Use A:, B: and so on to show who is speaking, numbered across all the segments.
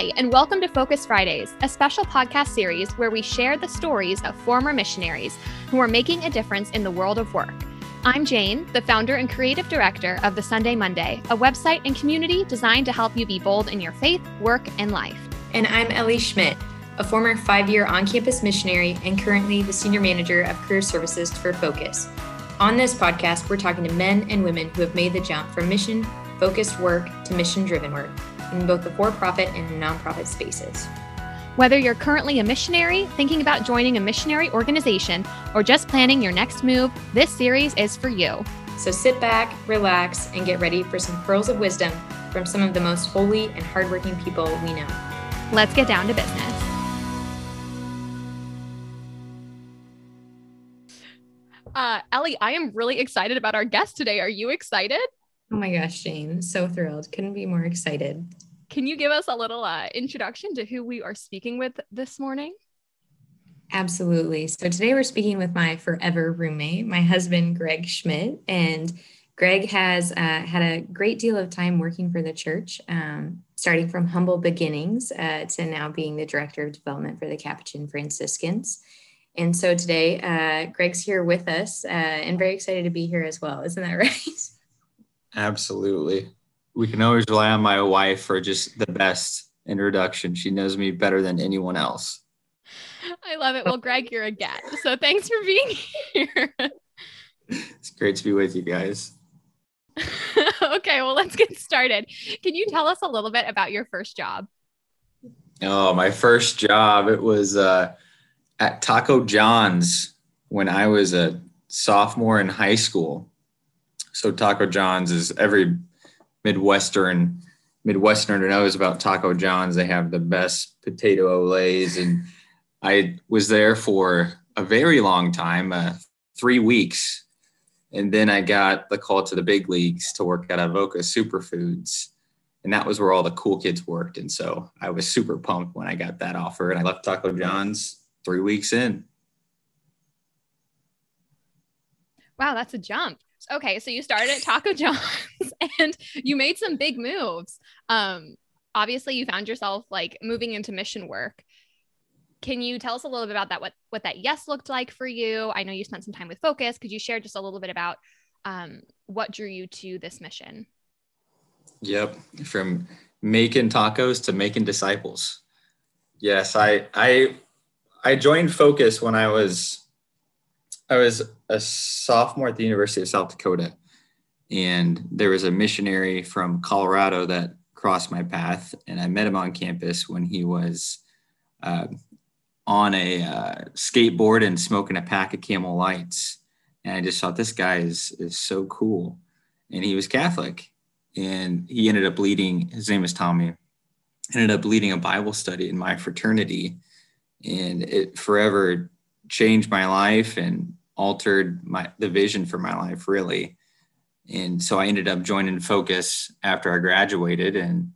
A: Hi, and welcome to Focus Fridays, a special podcast series where we share the stories of former missionaries who are making a difference in the world of work. I'm Jane, the founder and creative director of The Sunday Monday, a website and community designed to help you be bold in your faith, work, and life.
B: And I'm Elli Schmidt, a former five year on campus missionary and currently the senior manager of career services for Focus. On this podcast, we're talking to men and women who have made the jump from mission focused work to mission driven work in both the for profit and nonprofit spaces.
A: Whether you're currently a missionary, thinking about joining a missionary organization, or just planning your next move, this series is for you.
B: So sit back, relax, and get ready for some pearls of wisdom from some of the most holy and hardworking people we know.
A: Let's get down to business. Uh, Elli, I am really excited about our guest today. Are you excited?
B: Oh my gosh, Jane, so thrilled. Couldn't be more excited.
A: Can you give us a little uh, introduction to who we are speaking with this morning?
B: Absolutely. So today we're speaking with my forever roommate, my husband, Greg Schmidt. And Greg has uh, had a great deal of time working for the church, um, starting from humble beginnings uh, to now being the director of development for the Capuchin Franciscans. And so today, uh, Greg's here with us uh, and very excited to be here as well. Isn't that right?
C: Absolutely. We can always rely on my wife for just the best introduction. She knows me better than anyone else.
A: I love it. Well, Greg, you're a guest. So thanks for being here.
C: It's great to be with you guys.
A: okay, well, let's get started. Can you tell us a little bit about your first job?
C: Oh, my first job, it was uh, at Taco John's when I was a sophomore in high school. So Taco John's is every Midwestern Midwesterner knows about Taco John's. They have the best potato Olés, and I was there for a very long time, uh, three weeks, and then I got the call to the big leagues to work at Avoca Superfoods, and that was where all the cool kids worked. And so I was super pumped when I got that offer, and I left Taco John's three weeks in.
A: Wow, that's a jump. Okay, so you started at Taco John's and you made some big moves. Um, obviously, you found yourself like moving into mission work. Can you tell us a little bit about that? What what that yes looked like for you? I know you spent some time with Focus. Could you share just a little bit about um, what drew you to this mission?
C: Yep, from making tacos to making disciples. Yes, I I I joined Focus when I was I was a sophomore at the University of South Dakota, and there was a missionary from Colorado that crossed my path, and I met him on campus when he was uh, on a uh, skateboard and smoking a pack of Camel Lights, and I just thought this guy is is so cool, and he was Catholic, and he ended up leading. His name is Tommy. Ended up leading a Bible study in my fraternity, and it forever changed my life and altered my the vision for my life really. And so i ended up joining focus after i graduated and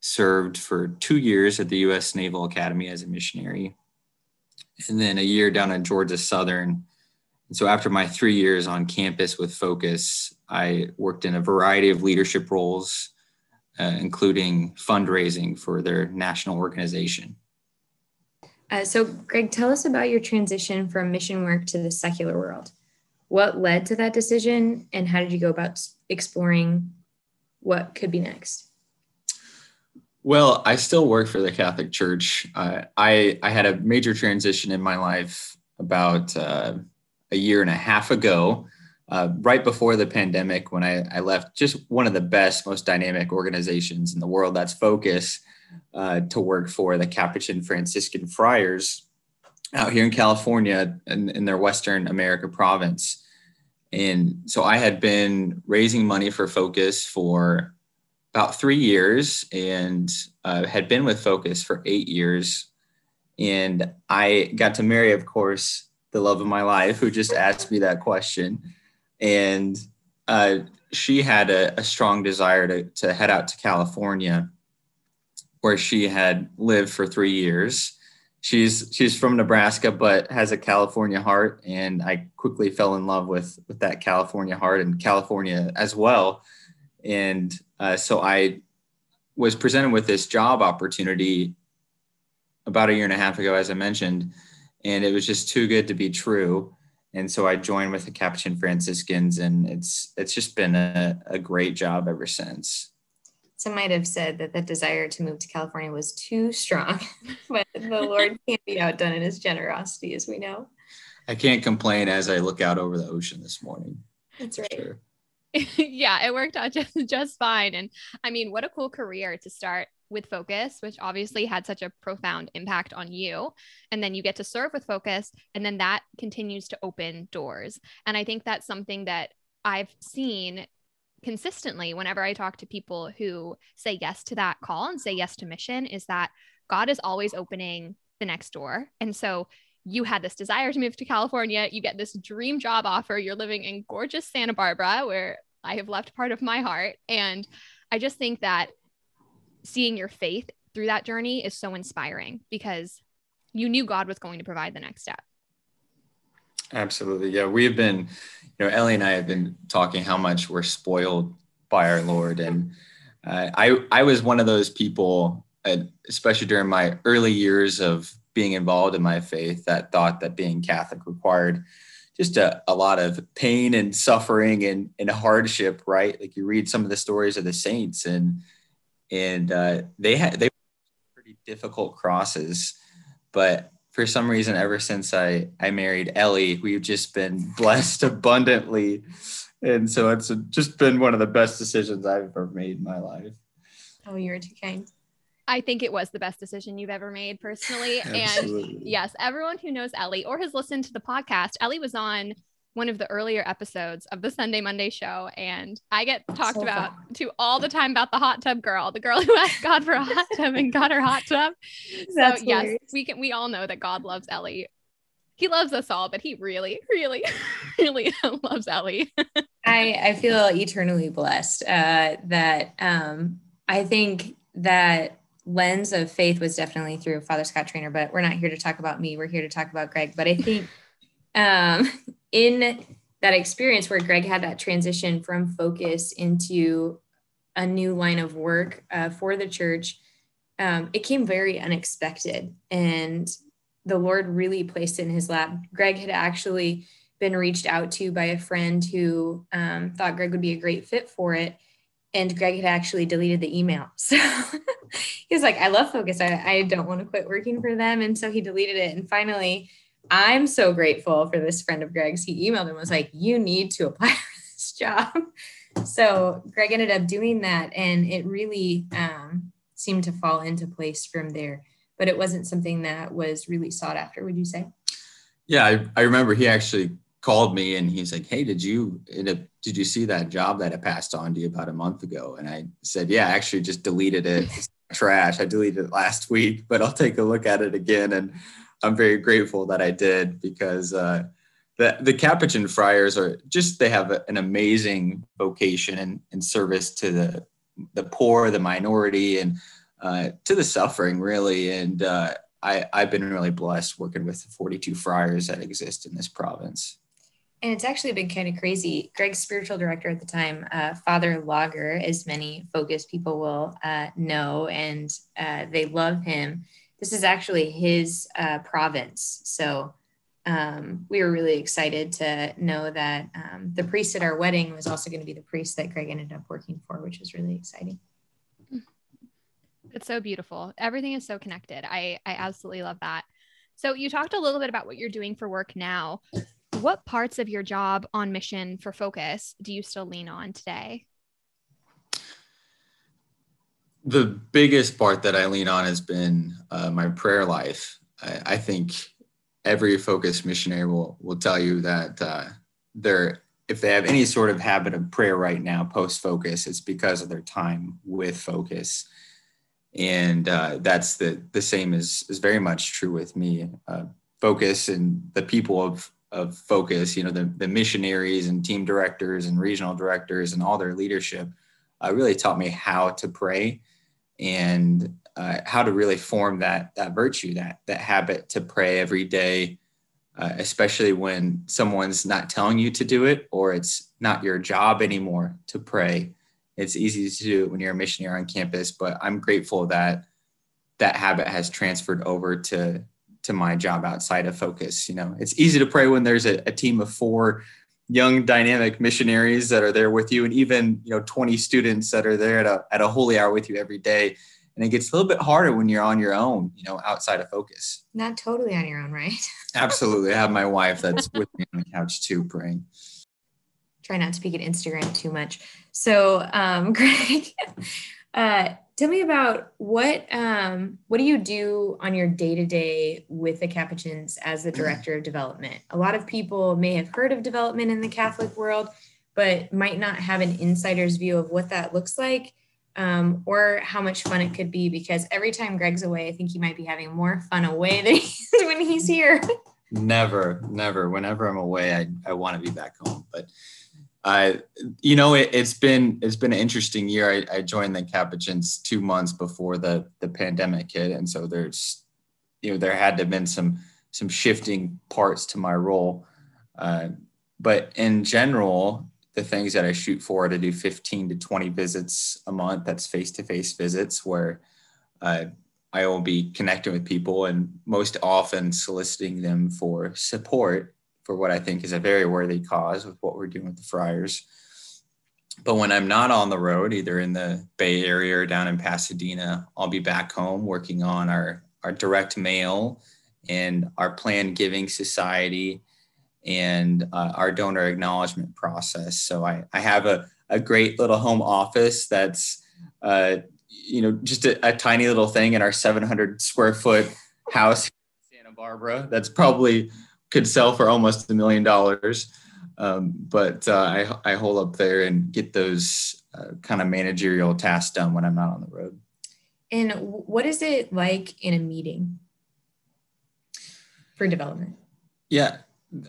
C: served for two years at the u.s naval academy as a missionary. And then a year down at georgia southern. And so after my three years on campus with focus i worked in a variety of leadership roles uh, including fundraising for their national organization
B: uh, so, Greg, tell us about your transition from mission work to the secular world. What led to that decision, and how did you go about exploring what could be next?
C: Well, I still work for the Catholic Church. Uh, I I had a major transition in my life about uh, a year and a half ago, uh, right before the pandemic, when I, I left just one of the best, most dynamic organizations in the world. That's Focus uh, to work for the Capuchin Franciscan Friars out here in California in, in their Western America province. And so I had been raising money for Focus for about three years and uh, had been with Focus for eight years. And I got to marry, of course, the love of my life, who just asked me that question. And uh, she had a, a strong desire to, to head out to California where she had lived for three years. She's she's from Nebraska, but has a California heart, and I quickly fell in love with with that California heart and California as well. And uh, so I was presented with this job opportunity about a year and a half ago, as I mentioned, and it was just too good to be true. And so I joined with the Capuchin Franciscans, and it's it's just been a, a great job ever since.
B: Some might have said that the desire to move to California was too strong, but the Lord can't be outdone in his generosity, as we know.
C: I can't complain as I look out over the ocean this morning.
B: That's right. Sure.
A: yeah, it worked out just just fine. And I mean, what a cool career to start with Focus, which obviously had such a profound impact on you. And then you get to serve with Focus, and then that continues to open doors. And I think that's something that I've seen consistently whenever I talk to people who say yes to that call and say yes to mission is that God is always opening the next door. And so you had this desire to move to California, you get this dream job offer, you're living in gorgeous Santa Barbara, where I have left part of my heart. And I just think that seeing your faith through that journey is so inspiring because you knew God was going to provide the next step.
C: Absolutely. Yeah. We've been, you know, Elli and I have been talking how much we're spoiled by our Lord. And uh, I, I was one of those people, uh, especially during my early years of being involved in my faith that thought that being Catholic required just a, a lot of pain and suffering and, and hardship, right? Like you read some of the stories of the saints and and uh, they had they were pretty difficult crosses, but for some reason, ever since I I married Elli, we've just been blessed abundantly, and so it's just been one of the best decisions I've ever made in my life.
B: Oh, you're too kind.
A: I think it was the best decision you've ever made personally. and yes, everyone who knows Elli or has listened to the podcast, Elli was on one of the earlier episodes of the Sunday Monday show. And I get talked so about fun. to all the time about the hot tub girl, the girl who asked God for a hot tub and got her hot tub. That's so hilarious. yes, we can we all know that God loves Elli. He loves us all, but he really, really, really loves Elli.
B: I, I feel eternally blessed uh, that um, I think that lens of faith was definitely through Father Scott Traynor, but we're not here to talk about me. We're here to talk about Greg. But I think um, in that experience where Greg had that transition from focus into a new line of work uh, for the church, um, it came very unexpected. And the Lord really placed it in his lap. Greg had actually been reached out to by a friend who um, thought Greg would be a great fit for it and Greg had actually deleted the email. So he was like, I love Focus. I, I don't want to quit working for them. And so he deleted it. And finally, I'm so grateful for this friend of Greg's. He emailed and was like, You need to apply for this job. So Greg ended up doing that. And it really um, seemed to fall into place from there. But it wasn't something that was really sought after, would you say?
C: Yeah, I, I remember he actually called me and he's like, "Hey, did you did you see that job that I passed on to you about a month ago?" And I said, "Yeah, I actually just deleted it. trash. I deleted it last week, but I'll take a look at it again." And I'm very grateful that I did because uh, the the Capuchin friars are just they have an amazing vocation and, and service to the the poor, the minority, and uh, to the suffering, really. And uh, I, I've been really blessed working with the 42 friars that exist in this province
B: and it's actually been kind of crazy. Greg's spiritual director at the time, uh, Father Lager, as many focused people will uh, know, and uh, they love him. This is actually his uh, province. So um, we were really excited to know that um, the priest at our wedding was also going to be the priest that Greg ended up working for, which was really exciting.
A: It's so beautiful. Everything is so connected. I, I absolutely love that. So you talked a little bit about what you're doing for work now what parts of your job on mission for focus do you still lean on today?
C: The biggest part that I lean on has been uh, my prayer life. I, I, think every focus missionary will will tell you that uh, they're if they have any sort of habit of prayer right now post focus, it's because of their time with focus, and uh, that's the the same is is very much true with me. Uh, focus and the people of of focus, you know, the, the missionaries and team directors and regional directors and all their leadership uh, really taught me how to pray and uh, how to really form that that virtue, that that habit to pray every day, uh, especially when someone's not telling you to do it or it's not your job anymore to pray. It's easy to do it when you're a missionary on campus, but I'm grateful that that habit has transferred over to to my job outside of focus. You know, it's easy to pray when there's a, a team of four young dynamic missionaries that are there with you and even you know 20 students that are there at a, at a holy hour with you every day. And it gets a little bit harder when you're on your own you know outside of focus.
B: Not totally on your own right?
C: Absolutely. I have my wife that's with me on the couch too praying.
B: Try not to speak at instagram too much. So um greg uh tell me about what um, what do you do on your day to day with the Capuchins as the director of development? A lot of people may have heard of development in the Catholic world, but might not have an insider's view of what that looks like um, or how much fun it could be. Because every time Greg's away, I think he might be having more fun away than he's when he's here.
C: Never, never. Whenever I'm away, I, I want to be back home, but You know, it, has been it's been an interesting year. I, I, joined the Capuchins two months before the the pandemic hit, and so there's, you know, there had to have been some some shifting parts to my role. Uh, but in general, the things that I shoot for to do 15 to 20 visits a month. That's face to face visits where uh, I will be connecting with people and most often soliciting them for support for what I think is a very worthy cause with what we're doing with the Friars. But when I'm not on the road, either in the Bay Area or down in Pasadena, I'll be back home working on our, our direct mail and our planned giving society and uh, our donor acknowledgement process. So I, I have a, a great little home office that's, uh, you know, just a, a tiny little thing in our 700 square foot house in Santa Barbara. That's probably could sell for almost a million dollars. Um, but uh, I, I hold up there and get those uh, kind of managerial tasks done when I'm not on the road.
B: And what is it like in a meeting for development?
C: Yeah,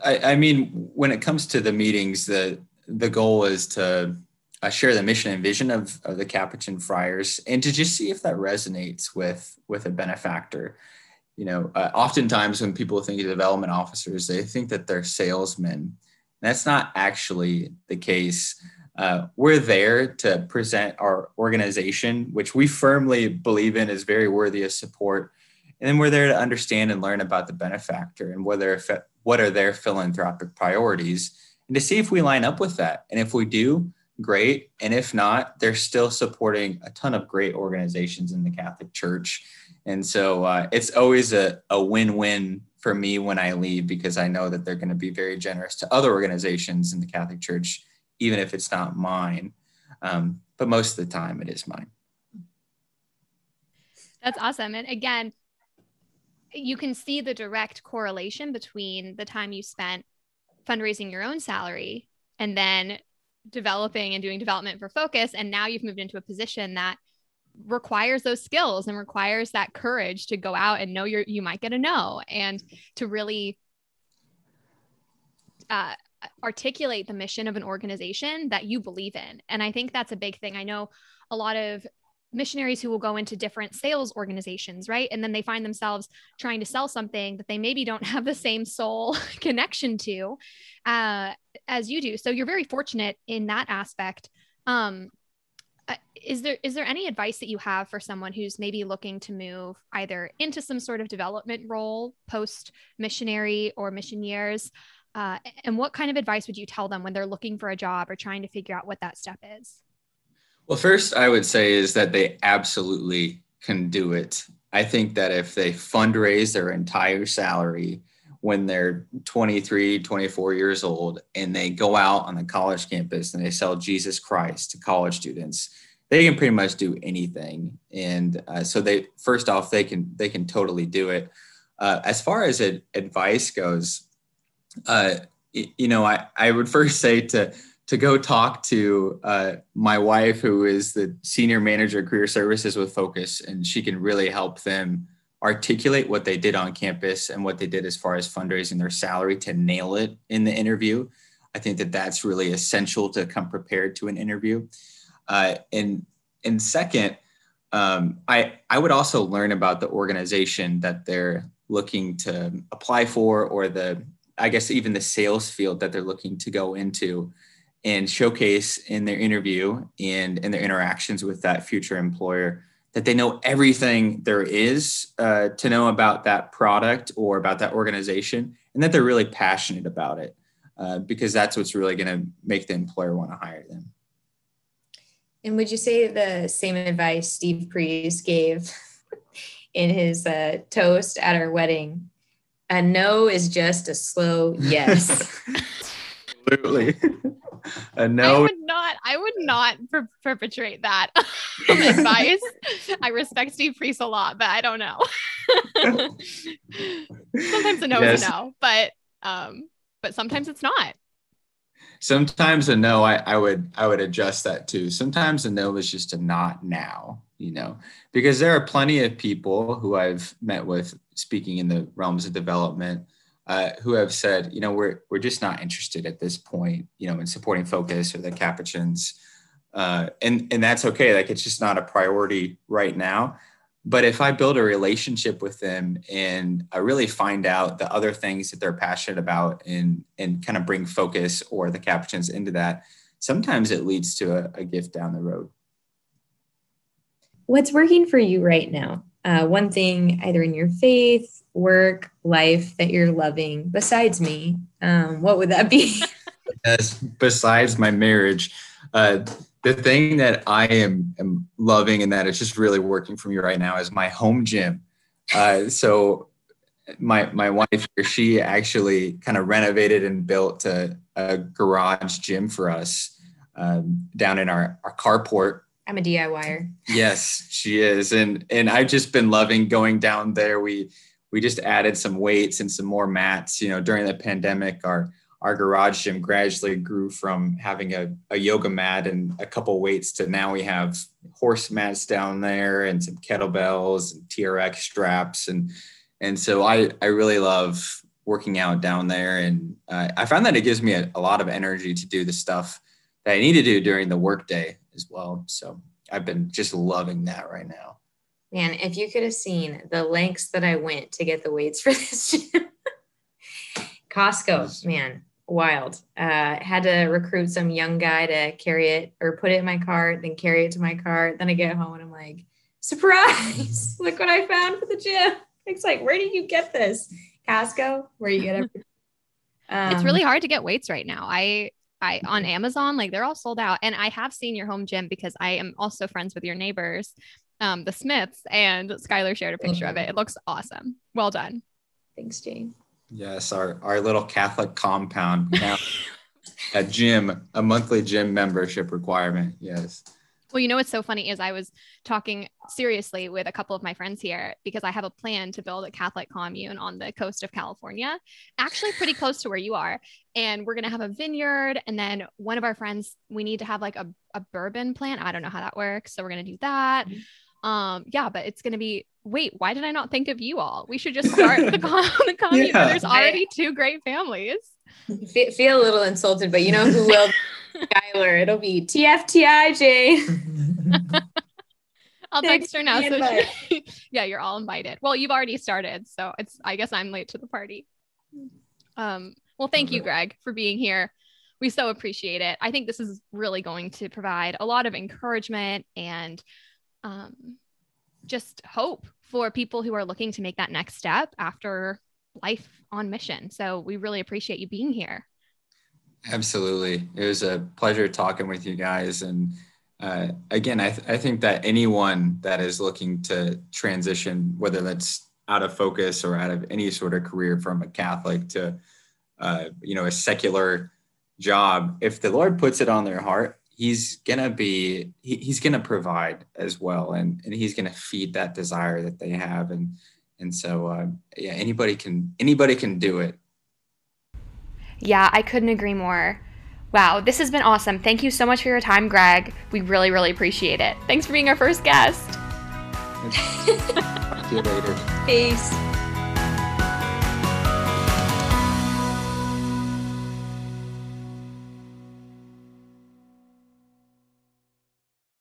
C: I, I mean, when it comes to the meetings, the the goal is to uh, share the mission and vision of, of the Capuchin Friars and to just see if that resonates with with a benefactor you know, uh, oftentimes when people think of development officers, they think that they're salesmen. That's not actually the case. Uh, we're there to present our organization, which we firmly believe in is very worthy of support. And then we're there to understand and learn about the benefactor and whether what are their philanthropic priorities and to see if we line up with that. And if we do, great. And if not, they're still supporting a ton of great organizations in the Catholic Church and so uh, it's always a, a win-win for me when I leave because I know that they're going to be very generous to other organizations in the Catholic Church, even if it's not mine. Um, but most of the time, it is mine.
A: That's awesome. And again, you can see the direct correlation between the time you spent fundraising your own salary and then developing and doing development for focus. And now you've moved into a position that requires those skills and requires that courage to go out and know you're you might get a no and to really uh, articulate the mission of an organization that you believe in. And i think that's a big thing. I know a lot of missionaries who will go into different sales organizations right? And then they find themselves trying to sell something that they maybe don't have the same soul connection to uh, as you do. So you're very fortunate in that aspect. Um, is there is there any advice that you have for someone who's maybe looking to move either into some sort of development role post missionary or mission years uh, and what kind of advice would you tell them when they're looking for a job or trying to figure out what that step is?
C: Well first i would say is that they absolutely can do it. I think that if they fundraise their entire salary when they're 23 24 years old and they go out on the college campus and they sell jesus christ to college students they can pretty much do anything. And uh, so they first off they can they can totally do it. Uh, as far as it, advice goes uh, you know I, I would first say to to go talk to uh, my wife who is the senior manager of career services with focus and she can really help them articulate what they did on campus and what they did as far as fundraising their salary to nail it in the interview. I think that that's really essential to come prepared to an interview. Uh, and and second, um, I I would also learn about the organization that they're looking to apply for, or the I guess even the sales field that they're looking to go into, and showcase in their interview and in their interactions with that future employer that they know everything there is uh, to know about that product or about that organization and that they're really passionate about it uh, because that's what's really going to make the employer want to hire them.
B: And would you say the same advice steve Priest gave in his uh, toast at our wedding? A no is just a slow yes
C: absolutely
A: a no. I would not. I would not per- perpetrate that advice. I respect Steve Priest a lot, but I don't know. sometimes a no yes. is a no, but um, but sometimes it's not.
C: Sometimes a no, I, I would I would adjust that too. Sometimes a no is just a not now, you know, because there are plenty of people who I've met with speaking in the realms of development uh, who have said, you know, we're we're just not interested at this point, you know, in supporting Focus or the Capuchins, uh, and and that's okay. Like it's just not a priority right now. But if I build a relationship with them and I really find out the other things that they're passionate about and and kind of bring Focus or the Capuchins into that, sometimes it leads to a, a gift down the road.
B: What's working for you right now? Uh, one thing, either in your faith work, life that you're loving besides me, um, what would that be?
C: yes, besides my marriage. Uh, the thing that I am, am loving and that is just really working for me right now is my home gym. Uh, so my my wife she actually kind of renovated and built a, a garage gym for us um, down in our, our carport
B: I'm a DIYer.
C: Yes, she is. And and I've just been loving going down there. We we just added some weights and some more mats. You know, during the pandemic, our our garage gym gradually grew from having a, a yoga mat and a couple weights to now we have horse mats down there and some kettlebells and TRX straps and and so I I really love working out down there and uh, I found that it gives me a, a lot of energy to do the stuff that I need to do during the workday as well. So I've been just loving that right now.
B: Man, if you could have seen the lengths that I went to get the weights for this gym. Costco, man, wild. Uh, had to recruit some young guy to carry it or put it in my cart, then carry it to my cart. Then I get home and I'm like, surprise! Look what I found for the gym. It's like, where did you get this? Costco, where you get it.
A: Um, it's really hard to get weights right now. I I on Amazon, like they're all sold out. And I have seen your home gym because I am also friends with your neighbors um, the Smiths, and Skylar shared a picture mm-hmm. of it. It looks awesome. Well done.
B: Thanks, Jane.
C: Yes, our, our little Catholic compound now a gym, a monthly gym membership requirement. Yes.
A: Well, you know what's so funny is I was talking seriously with a couple of my friends here because I have a plan to build a Catholic commune on the coast of California, actually pretty close to where you are. And we're gonna have a vineyard, and then one of our friends, we need to have like a, a bourbon plant. I don't know how that works, so we're gonna do that. Mm-hmm um yeah but it's going to be wait why did i not think of you all we should just start the, com- the commune yeah. there's already two great families
B: F- feel a little insulted but you know who will Skylar it'll be tftij
A: I'll text her now. So she, yeah, you're all invited. Well, you've already started, so it's. I guess I'm late to the party. Um. Well, thank you, Greg, for being here. We so appreciate it. I think this is really going to provide a lot of encouragement and um, just hope for people who are looking to make that next step after life on mission. So we really appreciate you being here.
C: Absolutely. It was a pleasure talking with you guys. And uh, again, I, th- I think that anyone that is looking to transition, whether that's out of focus or out of any sort of career from a Catholic to, uh, you know, a secular job, if the Lord puts it on their heart, he's gonna be he, he's gonna provide as well and and he's gonna feed that desire that they have and and so uh, yeah anybody can anybody can do it
A: yeah i couldn't agree more. Wow this has been awesome. Thank you so much for your time greg. We really really appreciate it. Thanks for being our first guest.
C: See you later.
B: Peace